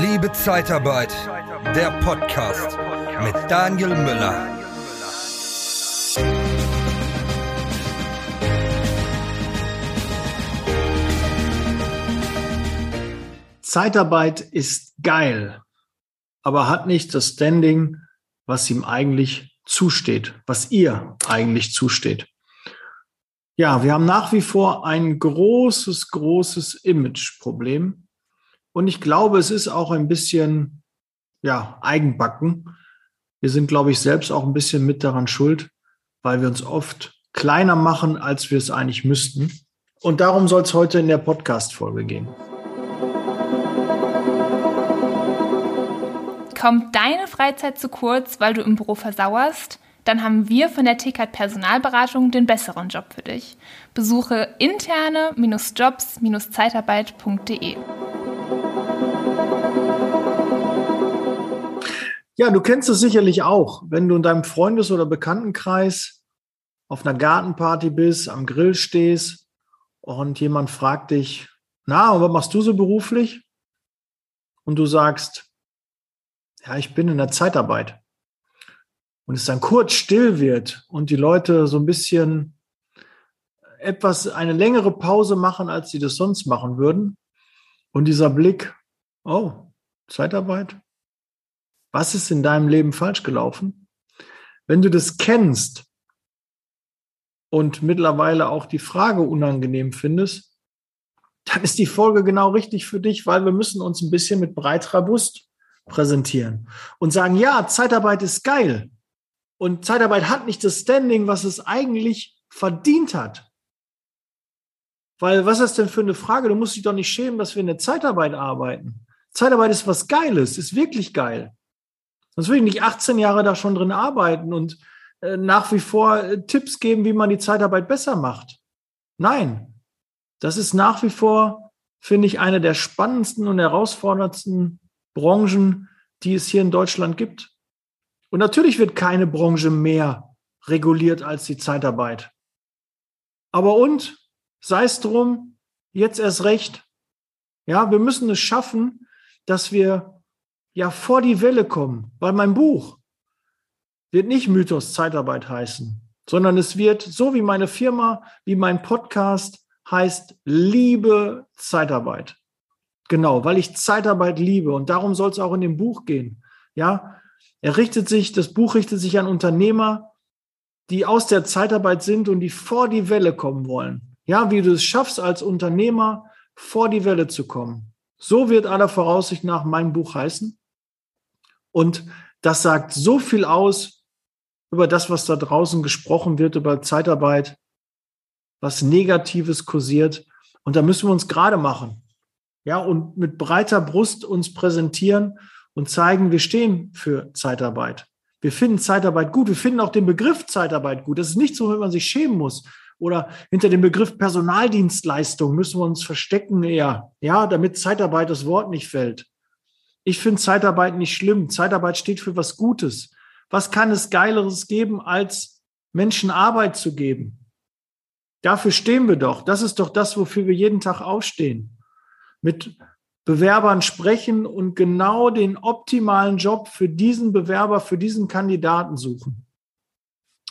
Liebe Zeitarbeit, der Podcast mit Daniel Müller. Zeitarbeit ist geil, aber hat nicht das Standing, was ihm eigentlich zusteht, was ihr eigentlich zusteht. Ja, wir haben nach wie vor ein großes, großes Imageproblem. Und ich glaube, es ist auch ein bisschen, ja, Eigenbacken. Wir sind, glaube ich, selbst auch ein bisschen mit daran schuld, weil wir uns oft kleiner machen, als wir es eigentlich müssten. Und darum soll es heute in der Podcast-Folge gehen. Kommt deine Freizeit zu kurz, weil du im Büro versauerst? Dann haben wir von der TKAT Personalberatung den besseren Job für dich. Besuche interne-jobs-zeitarbeit.de. Ja, du kennst es sicherlich auch, wenn du in deinem Freundes- oder Bekanntenkreis auf einer Gartenparty bist, am Grill stehst und jemand fragt dich, na, und was machst du so beruflich? Und du sagst, ja, ich bin in der Zeitarbeit. Und es dann kurz still wird und die Leute so ein bisschen etwas, eine längere Pause machen, als sie das sonst machen würden. Und dieser Blick, oh, Zeitarbeit? Was ist in deinem Leben falsch gelaufen? Wenn du das kennst und mittlerweile auch die Frage unangenehm findest, dann ist die Folge genau richtig für dich, weil wir müssen uns ein bisschen mit breiterer Brust präsentieren und sagen, ja, Zeitarbeit ist geil. Und Zeitarbeit hat nicht das Standing, was es eigentlich verdient hat. Weil was ist das denn für eine Frage? Du musst dich doch nicht schämen, dass wir in der Zeitarbeit arbeiten. Zeitarbeit ist was Geiles, ist wirklich geil. Sonst würde ich nicht 18 Jahre da schon drin arbeiten und äh, nach wie vor äh, Tipps geben, wie man die Zeitarbeit besser macht. Nein, das ist nach wie vor, finde ich, eine der spannendsten und herausforderndsten Branchen, die es hier in Deutschland gibt. Und natürlich wird keine Branche mehr reguliert als die Zeitarbeit. Aber und, sei es drum, jetzt erst recht. Ja, wir müssen es schaffen, dass wir ja vor die Welle kommen, weil mein Buch wird nicht Mythos Zeitarbeit heißen, sondern es wird, so wie meine Firma, wie mein Podcast heißt, Liebe Zeitarbeit. Genau, weil ich Zeitarbeit liebe und darum soll es auch in dem Buch gehen. Ja, er richtet sich, das Buch richtet sich an Unternehmer, die aus der Zeitarbeit sind und die vor die Welle kommen wollen. Ja, wie du es schaffst als Unternehmer vor die Welle zu kommen. So wird aller Voraussicht nach mein Buch heißen. Und das sagt so viel aus über das, was da draußen gesprochen wird, über Zeitarbeit, was Negatives kursiert. Und da müssen wir uns gerade machen ja, und mit breiter Brust uns präsentieren und zeigen, wir stehen für Zeitarbeit. Wir finden Zeitarbeit gut. Wir finden auch den Begriff Zeitarbeit gut. Das ist nicht so, wenn man sich schämen muss. Oder hinter dem Begriff Personaldienstleistung müssen wir uns verstecken eher, ja, damit Zeitarbeit das Wort nicht fällt. Ich finde Zeitarbeit nicht schlimm. Zeitarbeit steht für was Gutes. Was kann es Geileres geben, als Menschen Arbeit zu geben? Dafür stehen wir doch. Das ist doch das, wofür wir jeden Tag aufstehen mit Bewerbern sprechen und genau den optimalen Job für diesen Bewerber, für diesen Kandidaten suchen.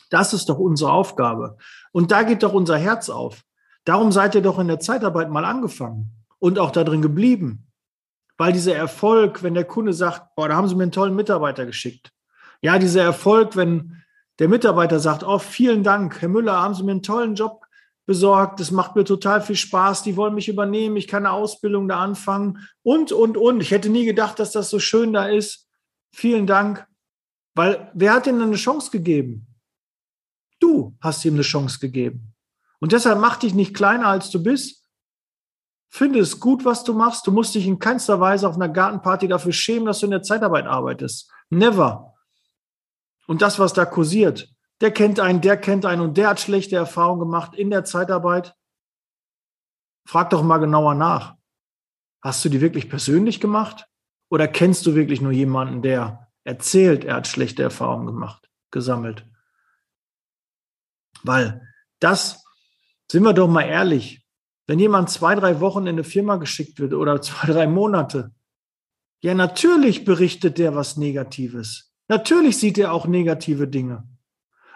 Das ist doch unsere Aufgabe. Und da geht doch unser Herz auf. Darum seid ihr doch in der Zeitarbeit mal angefangen und auch da drin geblieben. Weil dieser Erfolg, wenn der Kunde sagt, boah, da haben Sie mir einen tollen Mitarbeiter geschickt. Ja, dieser Erfolg, wenn der Mitarbeiter sagt, oh, vielen Dank, Herr Müller, haben Sie mir einen tollen Job besorgt. Das macht mir total viel Spaß. Die wollen mich übernehmen. Ich kann eine Ausbildung da anfangen und, und, und. Ich hätte nie gedacht, dass das so schön da ist. Vielen Dank. Weil wer hat ihnen eine Chance gegeben? Du hast ihm eine Chance gegeben. Und deshalb mach dich nicht kleiner, als du bist. Finde es gut, was du machst. Du musst dich in keinster Weise auf einer Gartenparty dafür schämen, dass du in der Zeitarbeit arbeitest. Never. Und das, was da kursiert, der kennt einen, der kennt einen und der hat schlechte Erfahrungen gemacht in der Zeitarbeit. Frag doch mal genauer nach. Hast du die wirklich persönlich gemacht? Oder kennst du wirklich nur jemanden, der erzählt, er hat schlechte Erfahrungen gemacht, gesammelt? Weil das, sind wir doch mal ehrlich, wenn jemand zwei, drei Wochen in eine Firma geschickt wird oder zwei, drei Monate, Ja, natürlich berichtet der was Negatives. Natürlich sieht er auch negative Dinge.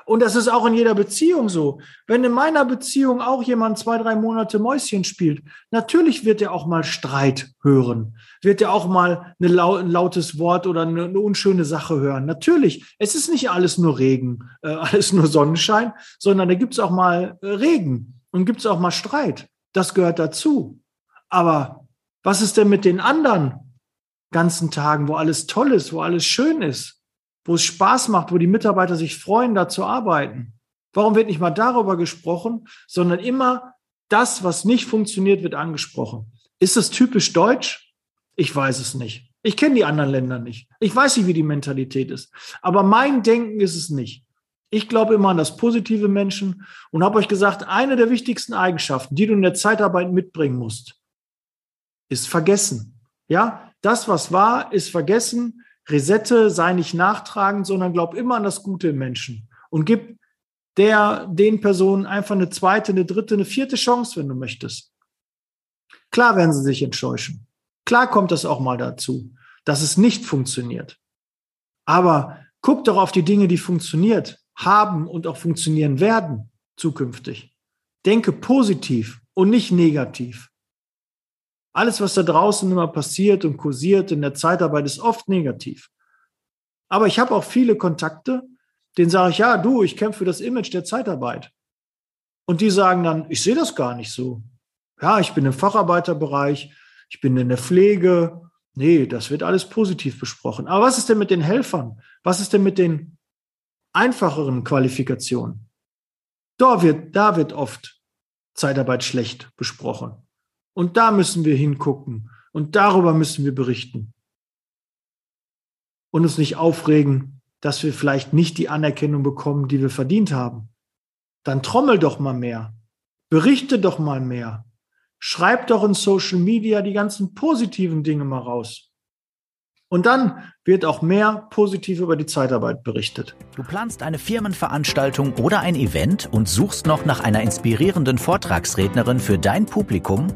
Und das ist auch in jeder Beziehung so. Wenn in meiner Beziehung auch jemand zwei, drei Monate Mäuschen spielt, natürlich wird er auch mal Streit hören. Wird er auch mal eine lau ein lautes Wort oder eine, eine, unschöne Sache hören. Natürlich. Es ist nicht alles nur Regen, äh, alles nur Sonnenschein, sondern da gibt es auch mal äh, Regen und gibt es auch mal Streit. Das gehört dazu. Aber was ist denn mit den anderen ganzen Tagen, wo alles toll ist, wo alles schön ist? wo es Spaß macht, wo die Mitarbeiter sich freuen, da zu arbeiten. Warum wird nicht mal darüber gesprochen, sondern immer das, was nicht funktioniert, wird angesprochen. Ist das typisch deutsch? Ich weiß es nicht. Ich kenne die anderen Länder nicht. Ich weiß nicht, wie die Mentalität ist. Aber mein Denken ist es nicht. Ich glaube immer an das positive Menschen und habe euch gesagt, eine der wichtigsten Eigenschaften, die du in der Zeitarbeit mitbringen musst, ist vergessen. Ja, das, was war, ist vergessen. Resette, sei nicht nachtragend, sondern glaub immer an das Gute im Menschen und gib der, den Personen einfach eine zweite, eine dritte, eine vierte Chance, wenn du möchtest. Klar werden sie sich enttäuschen. Klar kommt das auch mal dazu, dass es nicht funktioniert. Aber guck doch auf die Dinge, die funktioniert haben und auch funktionieren werden zukünftig. Denke positiv und nicht negativ. Alles, was da draußen immer passiert und kursiert in der Zeitarbeit, ist oft negativ. Aber ich habe auch viele Kontakte, denen sage ich, ja, du, ich kämpfe für das Image der Zeitarbeit. Und die sagen dann, ich sehe das gar nicht so. Ja, ich bin im Facharbeiterbereich, ich bin in der Pflege. Nee, das wird alles positiv besprochen. Aber was ist denn mit den Helfern? Was ist denn mit den einfacheren Qualifikationen? Da wird, da wird oft Zeitarbeit schlecht besprochen. Und da müssen wir hingucken. Und darüber müssen wir berichten. Und uns nicht aufregen, dass wir vielleicht nicht die Anerkennung bekommen, die wir verdient haben. Dann trommel doch mal mehr. Berichte doch mal mehr. Schreib doch in Social Media die ganzen positiven Dinge mal raus. Und dann wird auch mehr positiv über die Zeitarbeit berichtet. Du planst eine Firmenveranstaltung oder ein Event und suchst noch nach einer inspirierenden Vortragsrednerin für dein Publikum?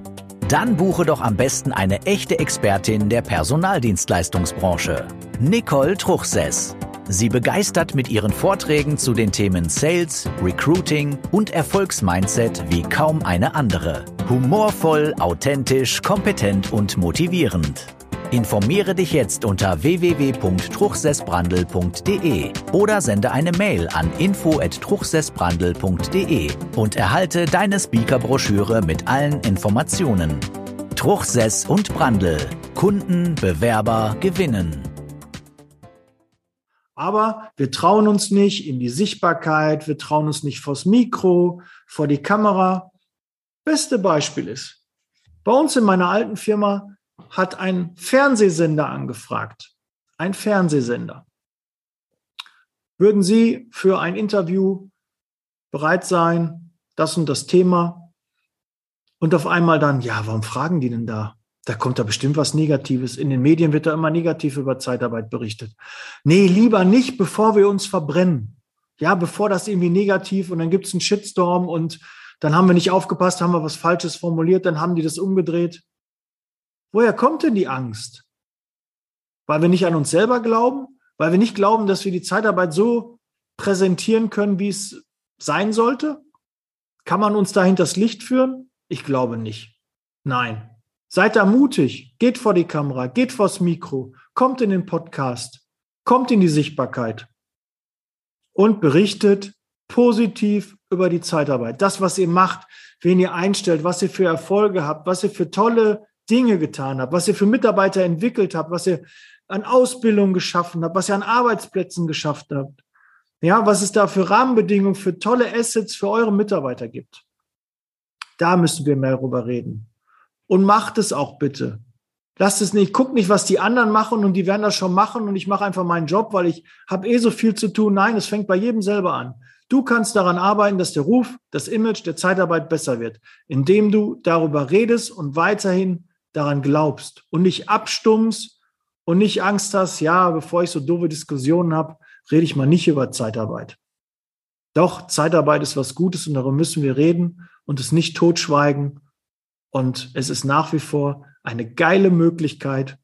Dann buche doch am besten eine echte Expertin der Personaldienstleistungsbranche, Nicole Truchsess. Sie begeistert mit ihren Vorträgen zu den Themen Sales, Recruiting und Erfolgsmindset wie kaum eine andere. Humorvoll, authentisch, kompetent und motivierend. Informiere dich jetzt unter www.truchsessbrandel.de oder sende eine Mail an info@truchsessbrandel.de und erhalte deine Speakerbroschüre mit allen Informationen. Truchsess und Brandel. Kunden, Bewerber gewinnen. Aber wir trauen uns nicht in die Sichtbarkeit, wir trauen uns nicht vors Mikro, vor die Kamera. Beste Beispiel ist, bei uns in meiner alten Firma hat ein Fernsehsender angefragt. Ein Fernsehsender. Würden Sie für ein Interview bereit sein, das und das Thema? Und auf einmal dann, ja, warum fragen die denn da? Da kommt da bestimmt was Negatives. In den Medien wird da immer negativ über Zeitarbeit berichtet. Nee, lieber nicht, bevor wir uns verbrennen. Ja, bevor das irgendwie negativ und dann gibt es einen Shitstorm und dann haben wir nicht aufgepasst, haben wir was Falsches formuliert, dann haben die das umgedreht. Woher kommt denn die Angst? Weil wir nicht an uns selber glauben? Weil wir nicht glauben, dass wir die Zeitarbeit so präsentieren können, wie es sein sollte? Kann man uns da hinters Licht führen? Ich glaube nicht. Nein. Seid da mutig, geht vor die Kamera, geht vors Mikro, kommt in den Podcast, kommt in die Sichtbarkeit und berichtet positiv über die Zeitarbeit. Das, was ihr macht, wen ihr einstellt, was ihr für Erfolge habt, was ihr für tolle Dinge getan habt, was ihr für Mitarbeiter entwickelt habt, was ihr an Ausbildung geschaffen habt, was ihr an Arbeitsplätzen geschafft habt. Ja, was es da für Rahmenbedingungen, für tolle Assets für eure Mitarbeiter gibt. Da müssen wir mehr darüber reden. Und macht es auch bitte. Lasst es nicht, guckt nicht, was die anderen machen und die werden das schon machen und ich mache einfach meinen Job, weil ich habe eh so viel zu tun. Nein, es fängt bei jedem selber an. Du kannst daran arbeiten, dass der Ruf, das Image der Zeitarbeit besser wird, indem du darüber redest und weiterhin daran glaubst und nicht abstummst und nicht Angst hast, ja, bevor ich so doofe Diskussionen habe, rede ich mal nicht über Zeitarbeit. Doch, Zeitarbeit ist was Gutes und darüber müssen wir reden und es nicht totschweigen. Und es ist nach wie vor eine geile Möglichkeit,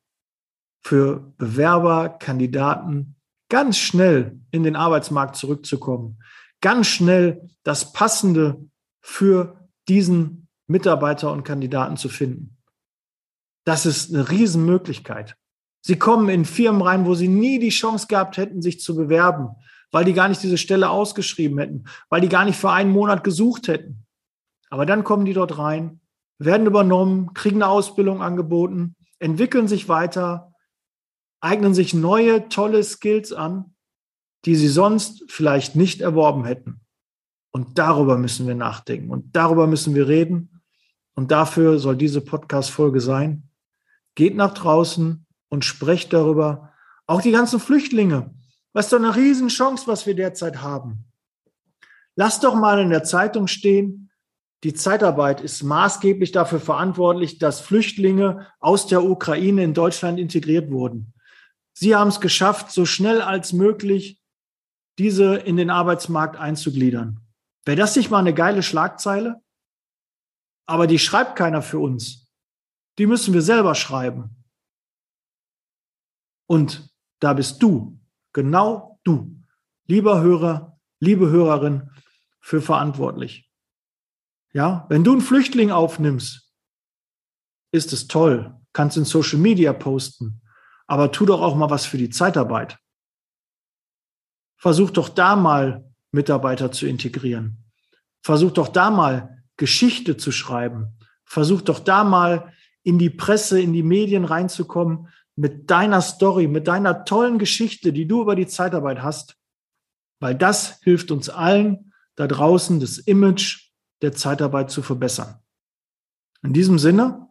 für Bewerber, Kandidaten, ganz schnell in den Arbeitsmarkt zurückzukommen, ganz schnell das Passende für diesen Mitarbeiter und Kandidaten zu finden. Das ist eine Riesenmöglichkeit. Sie kommen in Firmen rein, wo sie nie die Chance gehabt hätten, sich zu bewerben, weil die gar nicht diese Stelle ausgeschrieben hätten, weil die gar nicht für einen Monat gesucht hätten. Aber dann kommen die dort rein, werden übernommen, kriegen eine Ausbildung angeboten, entwickeln sich weiter, eignen sich neue, tolle Skills an, die sie sonst vielleicht nicht erworben hätten. Und darüber müssen wir nachdenken und darüber müssen wir reden. Und dafür soll diese Podcast-Folge sein. Geht nach draußen und sprecht darüber. Auch die ganzen Flüchtlinge. Was ist doch eine Riesenchance, was wir derzeit haben. Lasst doch mal in der Zeitung stehen, die Zeitarbeit ist maßgeblich dafür verantwortlich, dass Flüchtlinge aus der Ukraine in Deutschland integriert wurden. Sie haben es geschafft, so schnell als möglich diese in den Arbeitsmarkt einzugliedern. Wäre das nicht mal eine geile Schlagzeile? Aber die schreibt keiner für uns. Die müssen wir selber schreiben. Und da bist du, genau du, lieber Hörer, liebe Hörerin, für verantwortlich. Ja, wenn du einen Flüchtling aufnimmst, ist es toll, kannst in Social Media posten, aber tu doch auch mal was für die Zeitarbeit. Versuch doch da mal Mitarbeiter zu integrieren. Versuch doch da mal Geschichte zu schreiben. Versuch doch da mal in die Presse, in die Medien reinzukommen mit deiner Story, mit deiner tollen Geschichte, die du über die Zeitarbeit hast. Weil das hilft uns allen da draußen, das Image der Zeitarbeit zu verbessern. In diesem Sinne,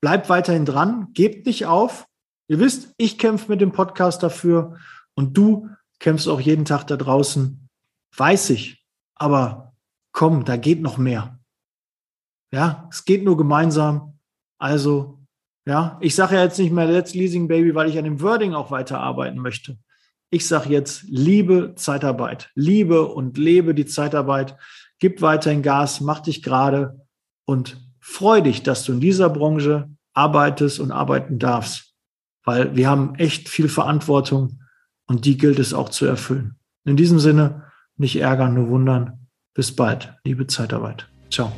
bleibt weiterhin dran, gebt nicht auf, Ihr wisst, ich kämpfe mit dem Podcast dafür und du kämpfst auch jeden Tag da draußen. Weiß ich. Aber komm, da geht noch mehr. Ja, es geht nur gemeinsam. Also, ja, ich sage ja jetzt nicht mehr Let's Leasing Baby, weil ich an dem Wording auch weiterarbeiten möchte. Ich sage jetzt, liebe Zeitarbeit, liebe und lebe die Zeitarbeit, gib weiterhin Gas, mach dich gerade und freu dich, dass du in dieser Branche arbeitest und arbeiten darfst weil wir haben echt viel Verantwortung und die gilt es auch zu erfüllen. In diesem Sinne, nicht ärgern, nur wundern. Bis bald, liebe Zeitarbeit. Ciao.